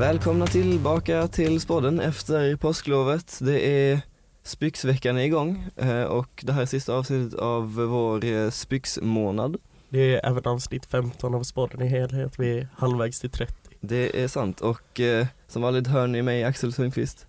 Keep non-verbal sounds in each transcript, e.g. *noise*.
Välkomna tillbaka till Spodden efter påsklovet. Det är Spyxveckan är igång eh, och det här är sista avsnittet av vår eh, Spyxmånad. Det är även avsnitt 15 av Spodden i helhet, vi är halvvägs till 30. Det är sant och eh, som vanligt hör ni mig Axel Sundqvist.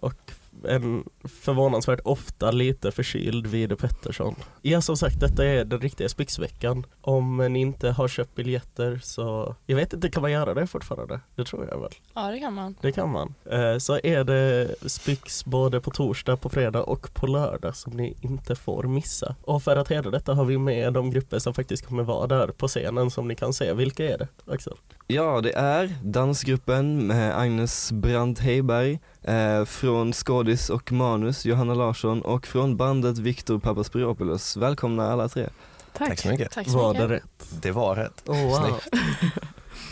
Och en förvånansvärt ofta lite förkyld Vide Pettersson. Ja som sagt detta är den riktiga Spyxveckan. Om ni inte har köpt biljetter så, jag vet inte, kan man göra det fortfarande? Det tror jag väl. Ja det kan man. Det kan man. Eh, så är det Spyx både på torsdag, på fredag och på lördag som ni inte får missa. Och för att hedra detta har vi med de grupper som faktiskt kommer vara där på scenen som ni kan se. Vilka är det Axel? Ja det är dansgruppen med Agnes Brandt Heiberg, eh, från skådis och manus Johanna Larsson och från bandet Viktor Papaspyropoulos. Välkomna alla tre. Tack, Tack så mycket. Tack så var mycket. det rätt? Det var rätt. Oh, wow.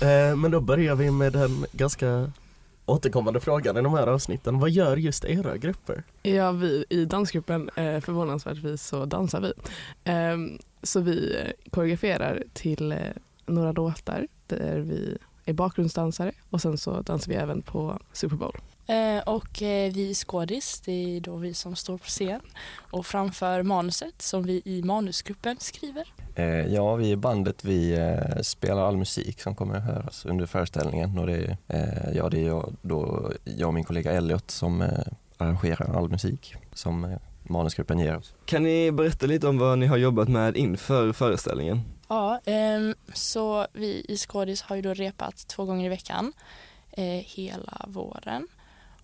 *laughs* eh, men då börjar vi med den ganska återkommande frågan i de här avsnitten. Vad gör just era grupper? Ja, vi i dansgruppen, eh, förvånansvärt så dansar vi. Eh, så vi koreograferar till eh, några låtar där vi är bakgrundsdansare och sen så dansar vi även på Super Bowl. Eh, och eh, vi skådis, det är då vi som står på scen och framför manuset som vi i manusgruppen skriver. Eh, ja, vi i bandet vi eh, spelar all musik som kommer att höras under föreställningen och det är, ja, det är jag, då, jag och min kollega Elliot som arrangerar all musik som manusgruppen ger oss. Kan ni berätta lite om vad ni har jobbat med inför föreställningen? Ja, ehm, så vi i Skådis har ju då repat två gånger i veckan hela våren.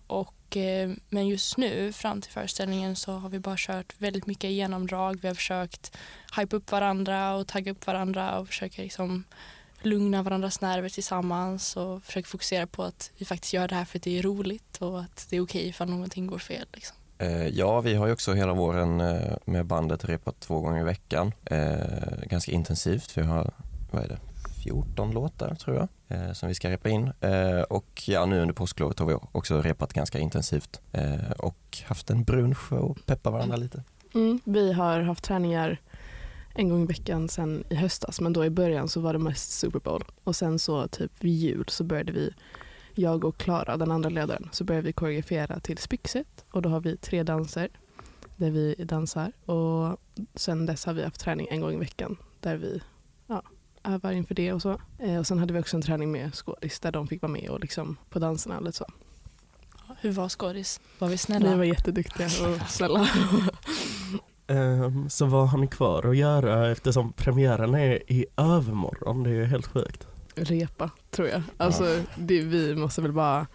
Och, eh, men just nu fram till föreställningen så har vi bara kört väldigt mycket genomdrag. Vi har försökt hype upp varandra och tagga upp varandra och försöka liksom lugna varandras nerver tillsammans och försöka fokusera på att vi faktiskt gör det här för att det är roligt och att det är okej okay ifall någonting går fel. Liksom. Eh, ja, vi har ju också hela våren eh, med bandet repat två gånger i veckan. Eh, ganska intensivt. Vi har, vad är det, 14 låtar tror jag eh, som vi ska repa in. Eh, och ja, nu under påsklovet har vi också repat ganska intensivt eh, och haft en brunch och peppa varandra lite. Mm, vi har haft träningar en gång i veckan sen i höstas men då i början så var det mest Super Bowl och sen så typ vid jul så började vi jag och Klara, den andra ledaren, så började vi koreografera till Spyxet och då har vi tre danser där vi dansar och sen dess har vi haft träning en gång i veckan där vi övar inför det och så. Eh, och sen hade vi också en träning med skådis där de fick vara med och liksom på danserna och lite så. Hur var skådis? Var vi snälla? Vi var jätteduktiga och *laughs* snälla. um, så vad har ni kvar att göra eftersom premiären är i övermorgon? Det är ju helt sjukt. Repa tror jag. Alltså, det, vi måste väl bara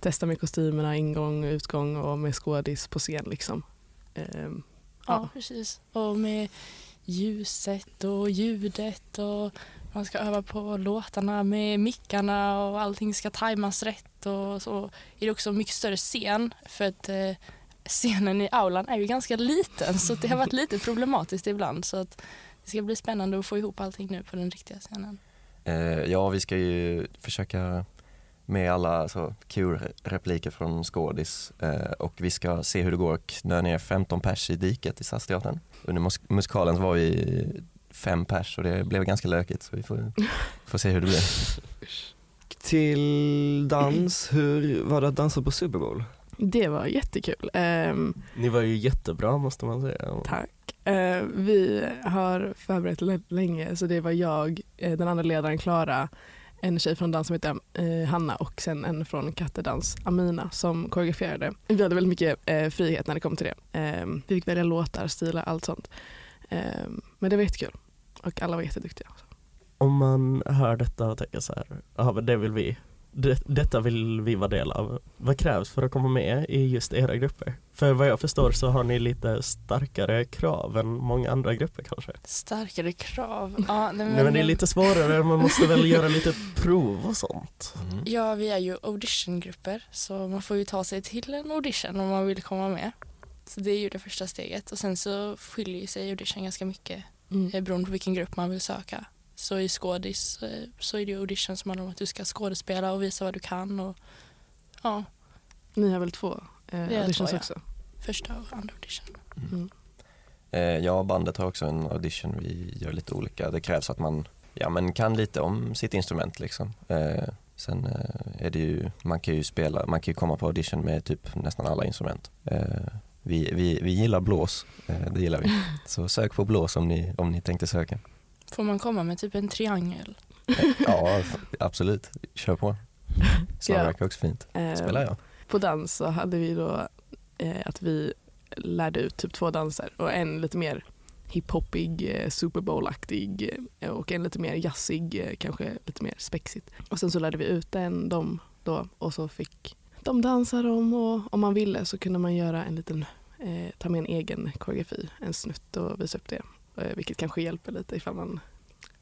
testa med kostymerna ingång och utgång och med skådis på scen liksom. Um, ja. ja, precis. Och med ljuset och ljudet och man ska öva på låtarna med mickarna och allting ska tajmas rätt och så. Är det också mycket större scen? För att eh, scenen i aulan är ju ganska liten så det har varit *laughs* lite problematiskt ibland. Så att det ska bli spännande att få ihop allting nu på den riktiga scenen. Eh, ja, vi ska ju försöka med alla så Q-repliker från skådis eh, och vi ska se hur det går att knö ner 15 pers i diket i Stadsteatern. Under mus musikalen var vi fem pers och det blev ganska lökigt så vi får, får se hur det blir. *laughs* Till dans, hur var det att dansa på Super Bowl? Det var jättekul. Um, Ni var ju jättebra måste man säga. Tack. Uh, vi har förberett länge så det var jag, eh, den andra ledaren Klara, en tjej från dans som heter eh, Hanna och sen en från Kattedans, Amina, som koreograferade. Vi hade väldigt mycket eh, frihet när det kom till det. Eh, vi fick välja låtar, stilar, allt sånt. Ehm, men det var jättekul och alla var jätteduktiga. Om man hör detta och tänker så här, ja men det vill vi det, detta vill vi vara del av. Vad krävs för att komma med i just era grupper? För vad jag förstår så har ni lite starkare krav än många andra grupper kanske? Starkare krav? Ja, men, Nej, men det är lite svårare, man måste väl *laughs* göra lite prov och sånt. Mm. Ja, vi är ju auditiongrupper så man får ju ta sig till en audition om man vill komma med. Så det är ju det första steget och sen så skiljer sig audition ganska mycket mm. Eh, beroende på vilken grupp man vill söka. Så i skådis eh, så är det audition som handlar om att du ska skådespela och visa vad du kan. Och, ja. Ni har väl två eh, auditions två, ja. också? Första och andra audition. Mm. Mm. Eh, ja, bandet har också en audition. Vi gör lite olika. Det krävs att man ja, men kan lite om sitt instrument. Liksom. Eh, Sen eh, är det ju, man kan ju spela, man kan ju komma på audition med typ nästan alla instrument. Eh, vi, vi, vi gillar blås, eh, det gillar vi. *laughs* Så sök på blås om ni, om ni tänkte söka. Får man komma med typ en triangel? Ja, absolut. Kör på. Soundtrack är också fint. Eh, Spelar jag. På dans så hade vi då eh, att vi lärde ut typ två danser och en lite mer hiphopig, eh, Super Bowl-aktig eh, och en lite mer jazzig, kanske lite mer spexigt. Och sen så lärde vi ut en dem då och så fick de dansa dem och om man ville så kunde man göra en liten, eh, ta med en egen koreografi, en snutt och visa upp det. Eh, vilket kanske hjälper lite ifall man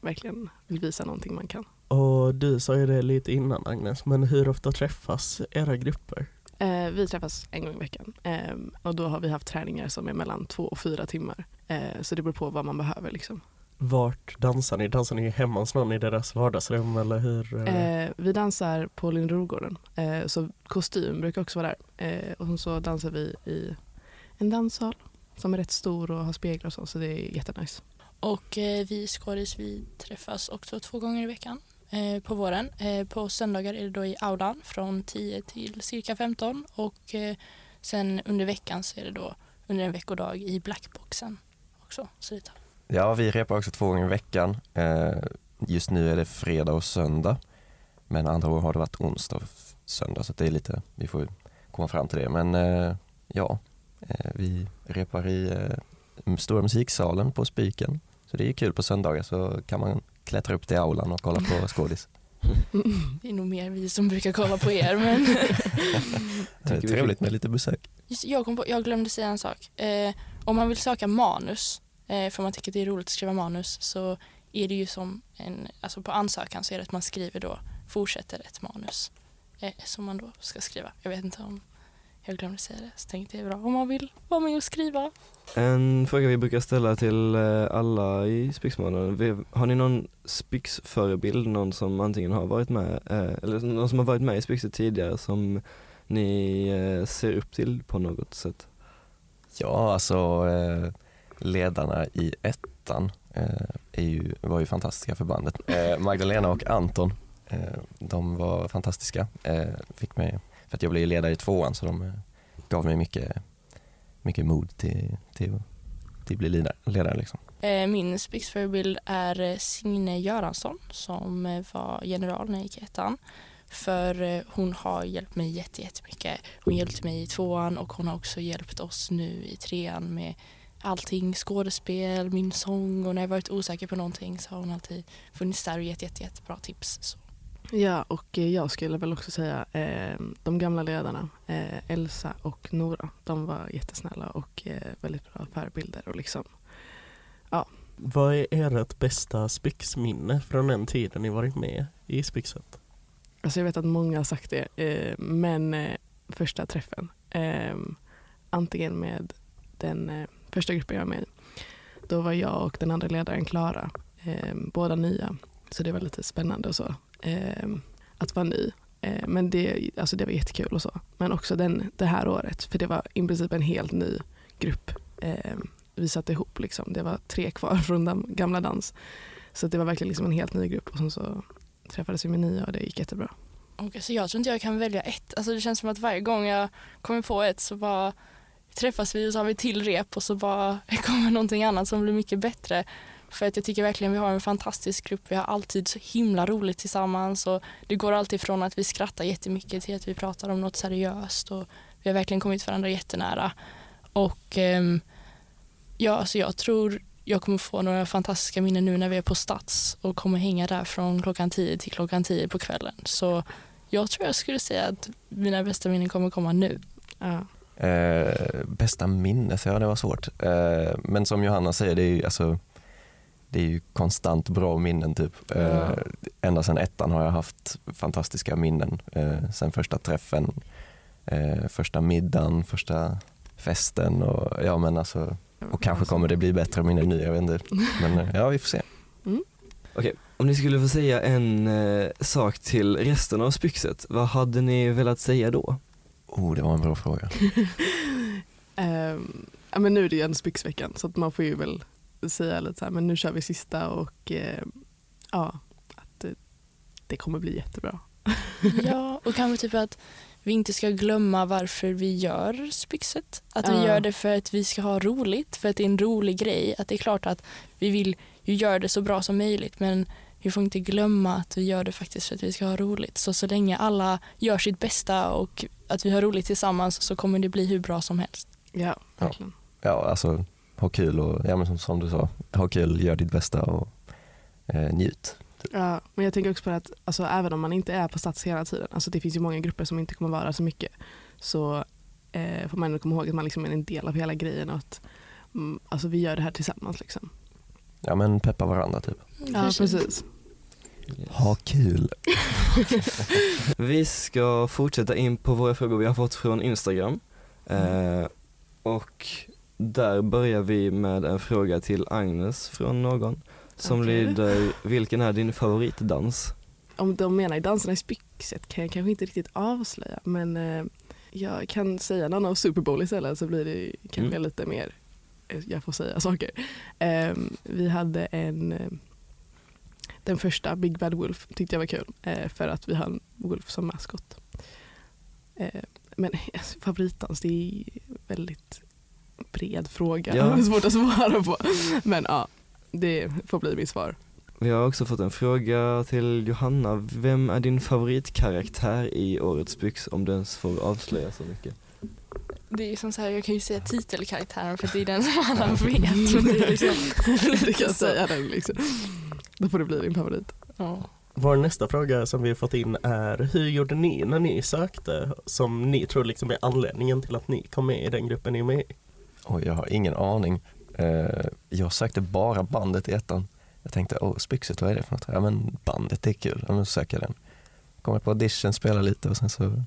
verkligen vill visa någonting man kan. Och du sa ju det lite innan Agnes, men hur ofta träffas era grupper? Eh, vi träffas en gång i veckan eh, och då har vi haft träningar som är mellan två och fyra timmar. Eh, så det beror på vad man behöver. Liksom. Vart dansar ni? Dansar ni hemma hos någon i deras vardagsrum eller hur? vi dansar på Lindrogården, så kostym brukar också vara där. Och så dansar vi i en danssal som är rätt stor och har speglar och så, så det är jättenice. Och eh, vi skådis vi träffas också två gånger i veckan eh, på våren. Eh, på söndagar är det då i aulan från 10 till cirka 15 och eh, sen under veckan så är det då under en veckodag i blackboxen också. Så det Ja, vi repar också två gånger i veckan. Eh, just nu är det fredag och söndag. Men andra år har det varit onsdag och söndag så det är lite, vi får komma fram till det. Men eh, ja, vi repar i eh, stora musiksalen på Spiken. Så det är kul på söndagar så kan man klättra upp till aulan och kolla på skådis. *laughs* det är nog mer vi som brukar kolla på er men *laughs* Det är trevligt med lite besök. Just, jag, kom på, jag glömde säga en sak. Eh, om man vill söka manus, eh, för man tycker att det är roligt att skriva manus, så är det ju som en, alltså på ansökan så är det att man skriver då, fortsätter ett manus eh, som man då ska skriva. Jag vet inte om jag glömde säga det, så tänkte jag bra om man vill vara med och skriva. En fråga vi brukar ställa till eh, alla i Spyxmånaden. Vi- Har ni någon Spyx-förebild, någon som antingen har varit med, eh, eller någon som har varit med i Spyxet tidigare som ni eh, ser upp till på något sätt? Ja, alltså ledarna i ettan är ju, var ju fantastiska för bandet. Magdalena och Anton, de var fantastiska. Fick mig, för att jag blev ledare i tvåan så de eh, gav mig mycket, mycket mod till, till, till att bli ledare. liksom. Eh, min spexförebild är eh, Signe Göransson som var general när jag gick i ettan. För hon har hjälpt mig jättemycket. Hon hjälpte mig i tvåan och hon har också hjälpt oss nu i trean med allting, skådespel, min sång och när jag varit osäker på någonting så har hon alltid funnits där och gett jätte, jättebra tips. Så. Ja, och eh, jag skulle väl också säga eh, de gamla ledarna, eh, Elsa och Nora, de var jättesnälla och eh, väldigt bra förebilder. Och liksom, Vad är ert bästa Spyx-minne från den tiden ni varit med i Spyxet? alltså jag vet att många har sagt det, eh, men eh, första träffen, antingen med den första gruppen jag var med i, då var jag och den andra ledaren Klara, båda nya, så det var lite spännande och så, eh, att vara ny. Eh, men det, alltså det var jättekul och så. Men också den, det här året, för det var i princip en helt ny grupp eh, vi satte ihop. Liksom. Det var tre kvar *laughs* från den gamla dans. Så det var verkligen liksom en helt ny grupp och sen så träffades vi med nya och det gick jättebra. Okay, så jag tror inte jag kan välja ett. Alltså det känns som att varje gång jag kommer på ett så bara träffas vi och så har vi till rep och så bara *laughs* kommer någonting annat som blir mycket bättre. För att jag tycker verkligen vi har en fantastisk grupp. Vi har alltid så himla roligt tillsammans och det går alltid från att vi skrattar jättemycket till att vi pratar om något seriöst och vi har verkligen kommit varandra jättenära. Och ehm, ja, alltså jag tror jag kommer få några fantastiska minnen nu när vi är på Stats och kommer hänga där från klockan 10 till klockan 10 på kvällen. Så jag tror jag skulle säga att mina bästa minnen kommer komma nu. Ja. Eh, bästa minnes, ja det var svårt. Eh, men som Johanna säger, det är ju, alltså, det är ju konstant bra minnen. Typ. Ja. ända sedan ettan har jag haft fantastiska minnen. Eh, sen första träffen, eh, första middagen, första festen och ja men alltså och kanske kommer det bli bättre minnen nu, jag vet inte. Men ja, vi får se. Om ni skulle få säga en sak till resten av Spyxet, vad hade ni velat säga då? Oh, det var en bra fråga. *laughs* Ehm, ja, men nu är det ju ändå Spyxveckan så att man får ju väl säga lite så här, men nu kör vi sista och eh, ja, att det, det kommer bli jättebra. *laughs* Ja, och kanske typ att vi inte ska glömma varför vi gör Spyxet. Att vi Ja. gör det för att vi ska ha roligt, för att det är en rolig grej. Att det är klart att vi vill ju göra det så bra som möjligt men vi får inte glömma att vi gör det faktiskt för att vi ska ha roligt. Så så länge alla gör sitt bästa och att vi har roligt tillsammans så kommer det bli hur bra som helst. Ja, verkligen. Ja, alltså ha kul och, ja men som, som du sa, ha kul, gör ditt bästa och eh, njut. Ja, men jag tänker också på att alltså, även om man inte är på Stats hela tiden, alltså det finns ju många grupper som inte kommer vara så mycket, så eh, får man ändå komma ihåg att man liksom är en del av hela grejen och att mm, alltså, vi gör det här tillsammans. Liksom. Ja men peppa varandra typ. Ja, precis. Ha kul. *laughs* Vi ska fortsätta in på våra frågor vi har fått från Instagram. Eh, och där börjar vi med en fråga till Agnes från någon som Okej. lyder, vilken är din favoritdans? Om de menar danserna i Spyxet kan jag kanske inte riktigt avslöja, men eh, jag kan säga någon av Super Bowl istället så blir det kanske Mm. lite mer, eh, jag får säga saker. Eh, vi hade en, eh, den första Big Bad Wolf tyckte jag var kul för att vi har en Wolf som maskot. Eh, men alltså, *laughs* favoritdans, det är väldigt bred fråga, Ja. *laughs* svårt att svara på. Men ja, det får bli mitt svar. Vi har också fått en fråga till Johanna, vem är din favoritkaraktär i årets byx om du ens får avslöja så mycket? Det är som så här, jag kan ju säga titelkaraktären för det är den som alla *laughs* vet. Men det är liksom, du kan säga den liksom. Då får det bli din favorit. ja. Vår nästa fråga som vi har fått in är hur gjorde ni när ni sökte som ni tror liksom är anledningen till att ni kom med i den gruppen ni är med i? Oj, jag har ingen aning. Eh, jag sökte bara bandet i ettan. Jag tänkte, åh, Spyxet, vad är det för något? Ja men bandet, det är kul. Ja, men så söker jag den. Kom på audition, spelade lite och sen så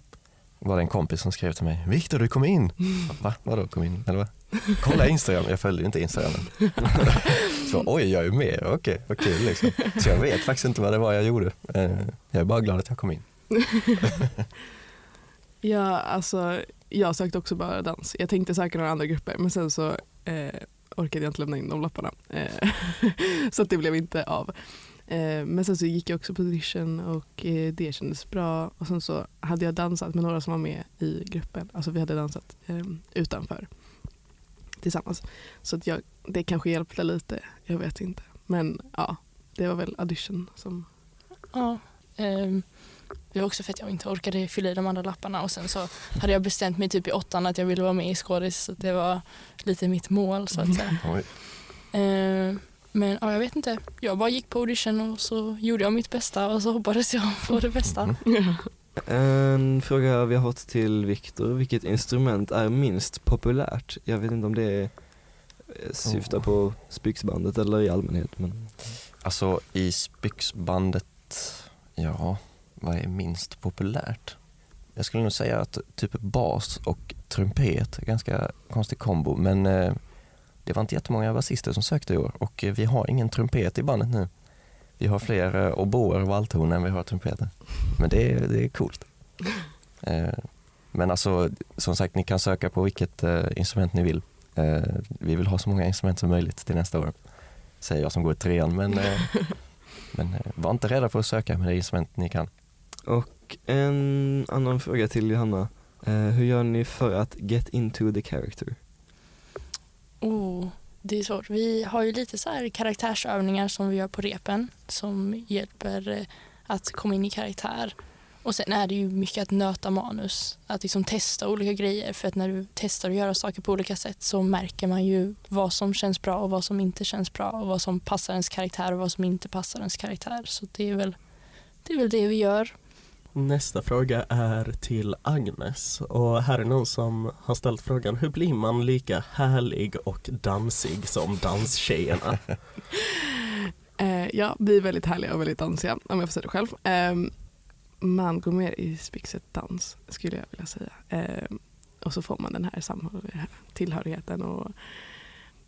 var det en kompis som skrev till mig, Viktor du kom in. Va? Vadå kom in? Eller va? Kolla Instagram, jag följde ju inte Instagram. Så oj, jag är med, okej, vad kul liksom. Så jag vet faktiskt inte vad det var jag gjorde. Eh, jag är bara glad att jag kom in. *laughs* Ja, alltså, jag sökte också bara dans. Jag tänkte söka några andra grupper men sen så eh, orkade jag inte lämna in de lapparna. Eh, *laughs* så att det blev inte av. Eh, men sen så gick jag också på audition och eh, det kändes bra. Och sen så hade jag dansat med några som var med i gruppen. Alltså vi hade dansat eh, utanför tillsammans. Så att jag, det kanske hjälpte lite, jag vet inte. Men ja, det var väl audition som... Ja, ehm, det var också för att jag inte orkade fylla i de andra lapparna och sen så hade jag bestämt mig typ i åttan att jag ville vara med i skådis så det var lite mitt mål så att säga. Oj. Ehm, men ja, jag vet inte, jag bara gick på audition och så gjorde jag mitt bästa och så hoppades jag på det bästa. Mm. En fråga vi har fått till Viktor, vilket instrument är minst populärt? Jag vet inte om det eh, syftar Oh. på Spyxbandet eller i allmänhet men Alltså i Spyxbandet, ja, vad är minst populärt? Jag skulle nog säga att typ bas och trumpet är ganska konstig kombo men eh, det var inte jättemånga basister som sökte i år och eh, vi har ingen trumpet i bandet nu. Vi har fler eh, oboer och valthorn än vi har trumpeter. Men det är, det är coolt. *laughs* Men alltså som sagt ni kan söka på vilket instrument ni vill. Vi vill ha så många instrument som möjligt till nästa år. Säger jag som går i trean men, *laughs* men var inte rädda för att söka med det instrument ni kan. Och en annan fråga till Johanna. Eh, hur gör ni för att get into the character? Oh, det är svårt. Vi har ju lite så här karaktärsövningar som vi gör på repen som hjälper eh, att komma in i karaktär. Och sen är det ju mycket att nöta manus, att liksom testa olika grejer för att när du testar att göra saker på olika sätt så märker man ju vad som känns bra och vad som inte känns bra och vad som passar ens karaktär och vad som inte passar ens karaktär. Så det är väl det, är väl det vi gör. Nästa fråga är till Agnes och här är någon som har ställt frågan hur blir man lika härlig och dansig som danstjejerna? *laughs* Eh, ja, vi är väldigt härliga och väldigt dansiga om jag får säga det själv. Eh, man går mer i spixet dans skulle jag vilja säga. Eh, och så får man den här tillhörigheten och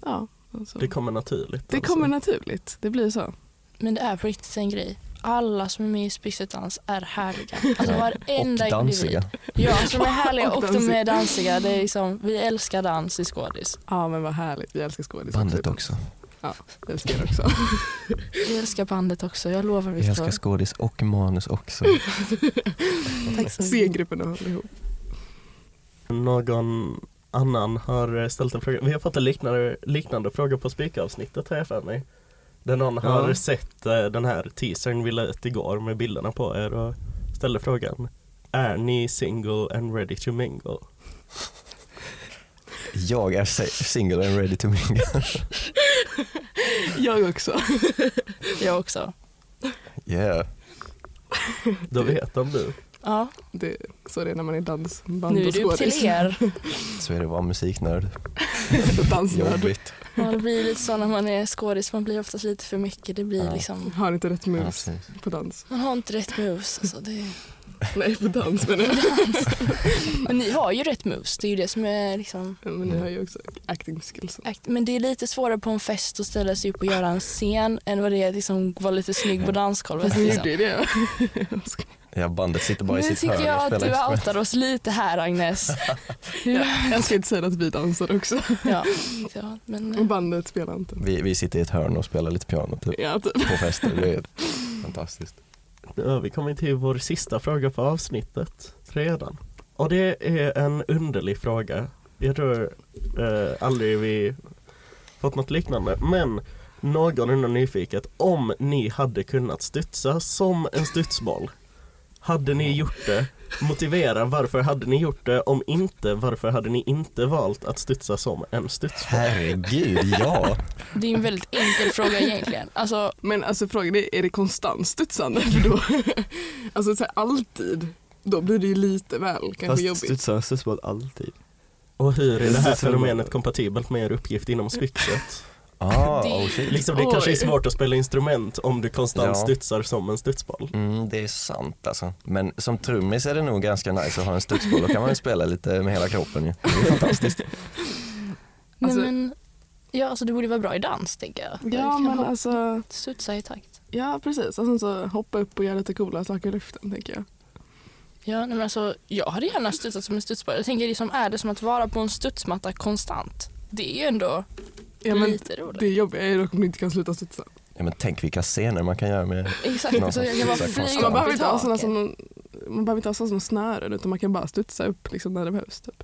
ja. Alltså. Det kommer naturligt. det alltså. kommer naturligt, det blir så. Men det är på riktigt en grej. Alla som är med i Spixet Dans är härliga. Alltså Och varenda individ. dansiga. Ja, som är härliga *laughs* Och och de är dansiga. Det är liksom, vi älskar dans i skådis. Ja men vad härligt, vi älskar skådis. Bandet också. Jag älskar er också. *laughs* Jag älskar bandet också, jag lovar Jag älskar skådis och manus också. *laughs* Tack så mycket. C-grupperna håller ihop. Någon annan har ställt en fråga. Vi har fått en liknande, liknande fråga på spikavsnittet har jag för mig. Där någon Ja. har sett eh, den här teasern vi la ut igår med bilderna på er och ställde frågan Är ni single and ready to mingle? Jag är si- single and ready to mingle. *laughs* Jag också. *laughs* Jag också. Yeah. Då vet de nu. Ja, Det, så är det när man är dansband nu är det upp till er. *laughs* Så är det att vara musiknörd. *laughs* Dansnörd. Jobbigt. Ja, det blir lite så när man är skådis, man blir oftast lite för mycket. Det blir Ja. liksom, Har inte rätt Ja, moves precis. på dans. man har inte rätt moves. Alltså det *laughs* Nej, på dans menar jag. Men ni har ju rätt moves, det är ju det som är liksom Ja, Men ni har ju också acting skills. Act- Men det är lite svårare på en fest att ställa sig upp och göra en scen än vad det är att liksom vara lite snygg på dansgolvet. Fast ni Liksom. gjorde ju det. Ja, bandet sitter bara i Nu sitt tycker hörn jag och att spelar du outar oss lite här Agnes. *laughs* Jag ska inte säga att vi dansar också. Ja, *laughs* ja men Och bandet spelar inte. Vi, vi sitter i ett hörn och spelar lite piano typ, Ja, typ. på fester. Det är *laughs* fantastiskt. Nu har vi kommit till vår sista fråga på avsnittet redan. Och det är en underlig fråga. Jag tror eh, aldrig vi fått något liknande. Men någon undrar nyfiket om ni hade kunnat studsa som en studsboll. Hade ni gjort det? Motivera varför hade ni gjort det? Om inte, varför hade ni inte valt att studsa som en studsboll? Herregud, ja. det är en väldigt enkel fråga egentligen. Alltså, Men alltså frågan är, är det konstant studsande? För då, *laughs* alltså så här, alltid, då blir det ju lite väl kanske Fast jobbigt. studsar studsboll alltid. Och hur är det här fenomenet kompatibelt med er uppgift inom *laughs* Spixet? Ah, *laughs* Det- oh shit. Liksom det kanske är svårt att spela instrument om du konstant Ja. studsar som en studsboll. Mm, det är sant alltså. Men som trummis är det nog ganska nice att ha en studsboll. Då kan man ju spela lite med hela kroppen ju. Det är fantastiskt. *laughs* Alltså- nej men, ja, alltså det borde vara bra i dans tänker jag. Ja men hoppa- alltså, Studsa i takt. ja precis. Och sen så hoppa upp och göra lite coola saker i luften tänker jag. Ja, men alltså, jag hade gärna studsat som en studsboll. Jag tänker liksom, är det som att vara på en studsmatta konstant? Det är ju ändå Ja, men lite roligt. det jobbiga är dock om du inte kan sluta studsa. Ja, men tänk vilka scener man kan göra med Exakt, så jag kan bara flyga. Man behöver inte ha sådana taket. som man behöver inte ha sådana som snören utan man kan bara studsa upp liksom när det behövs. Typ.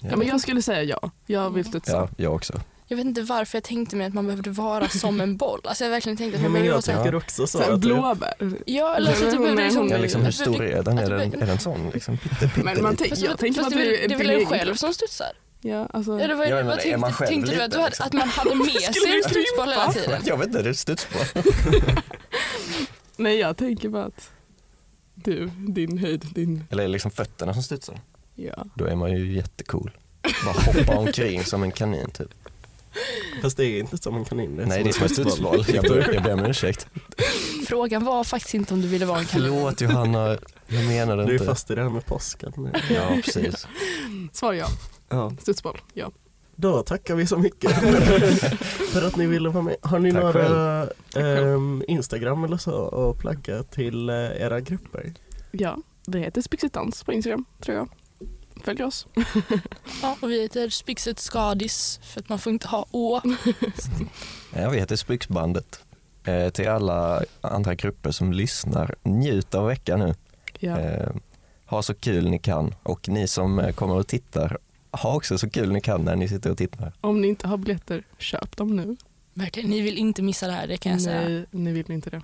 Ja, Ja, men jag skulle säga ja. Jag vill studsa. ja, jag också. Jag vet inte varför jag tänkte mig att man behövde vara som en boll. Alltså jag verkligen tänkte att man behövde vara så här, också så Så här, blåbär. Ja, eller Ja, att du behövde liksom... Ja, liksom, hur stor är den? Är den, är den sån? Liksom, pitte, pitte, Men man tänker, jag tänker att det, är väl- det är väl din en själv som studsar? Ja, alltså, Eller vad, Ja, men vad är tänkte, man själv tänkte du liten, att, du hade, liksom? att man hade med *laughs* sig en studsboll hela tiden? Jag vet inte, det är studsboll. *laughs* nej jag tänker bara att du, din höjd, din, Eller är det liksom fötterna som studsar? ja. Då är man ju jättecool. Bara hoppa omkring som en kanin typ. fast det är inte som en kanin. Nej, det är som en studsboll. Jag ber, jag ber om ursäkt. Frågan var faktiskt inte om du ville vara en kanin. Förlåt Johanna, jag menade Du är inte. fast i det här med påsken. Ja, precis. Svar ja. Ja. Studsboll, ja. Då tackar vi så mycket *laughs* för att ni ville vara med. Har ni Tack några ehm, Instagram eller så att plugga till eh, era grupper? Ja, det heter Spixigt Dans på Instagram tror jag. Följ oss. *laughs* Ja, och vi heter Spixet Skadis för att man får inte ha å. *laughs* Ja, vi heter Spyxbandet. Eh, till alla andra grupper som lyssnar, njut av veckan nu. Ja. Eh, ha så kul ni kan och ni som eh, kommer och tittar, ha också så kul ni kan när ni sitter och tittar. Om ni inte har biljetter, köp dem nu. Verkligen, ni vill inte missa det här, det kan jag säga. Nej, ni vill inte det.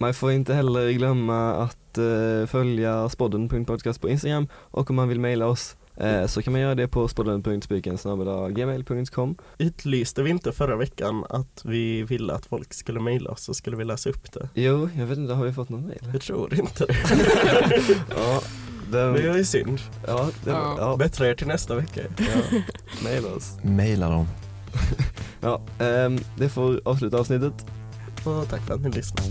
Man får inte heller glömma att eh, följa spodden.podcast på Instagram och om man vill mejla oss eh, så kan man göra det på spodden.spiken.gmail.com Utlyste vi inte förra veckan att vi ville att folk skulle mejla oss så skulle vi läsa upp det? Jo, jag vet inte, har vi fått någon mejl? Jag tror inte det. *laughs* *laughs* Ja, Det den, är ju synd. ja, det, Ja. ja, Bättre er till nästa vecka. ja, mejla oss. Maila dem. *laughs* Ja, ehm, det får avsluta avsnittet. Och tack för att ni lyssnade.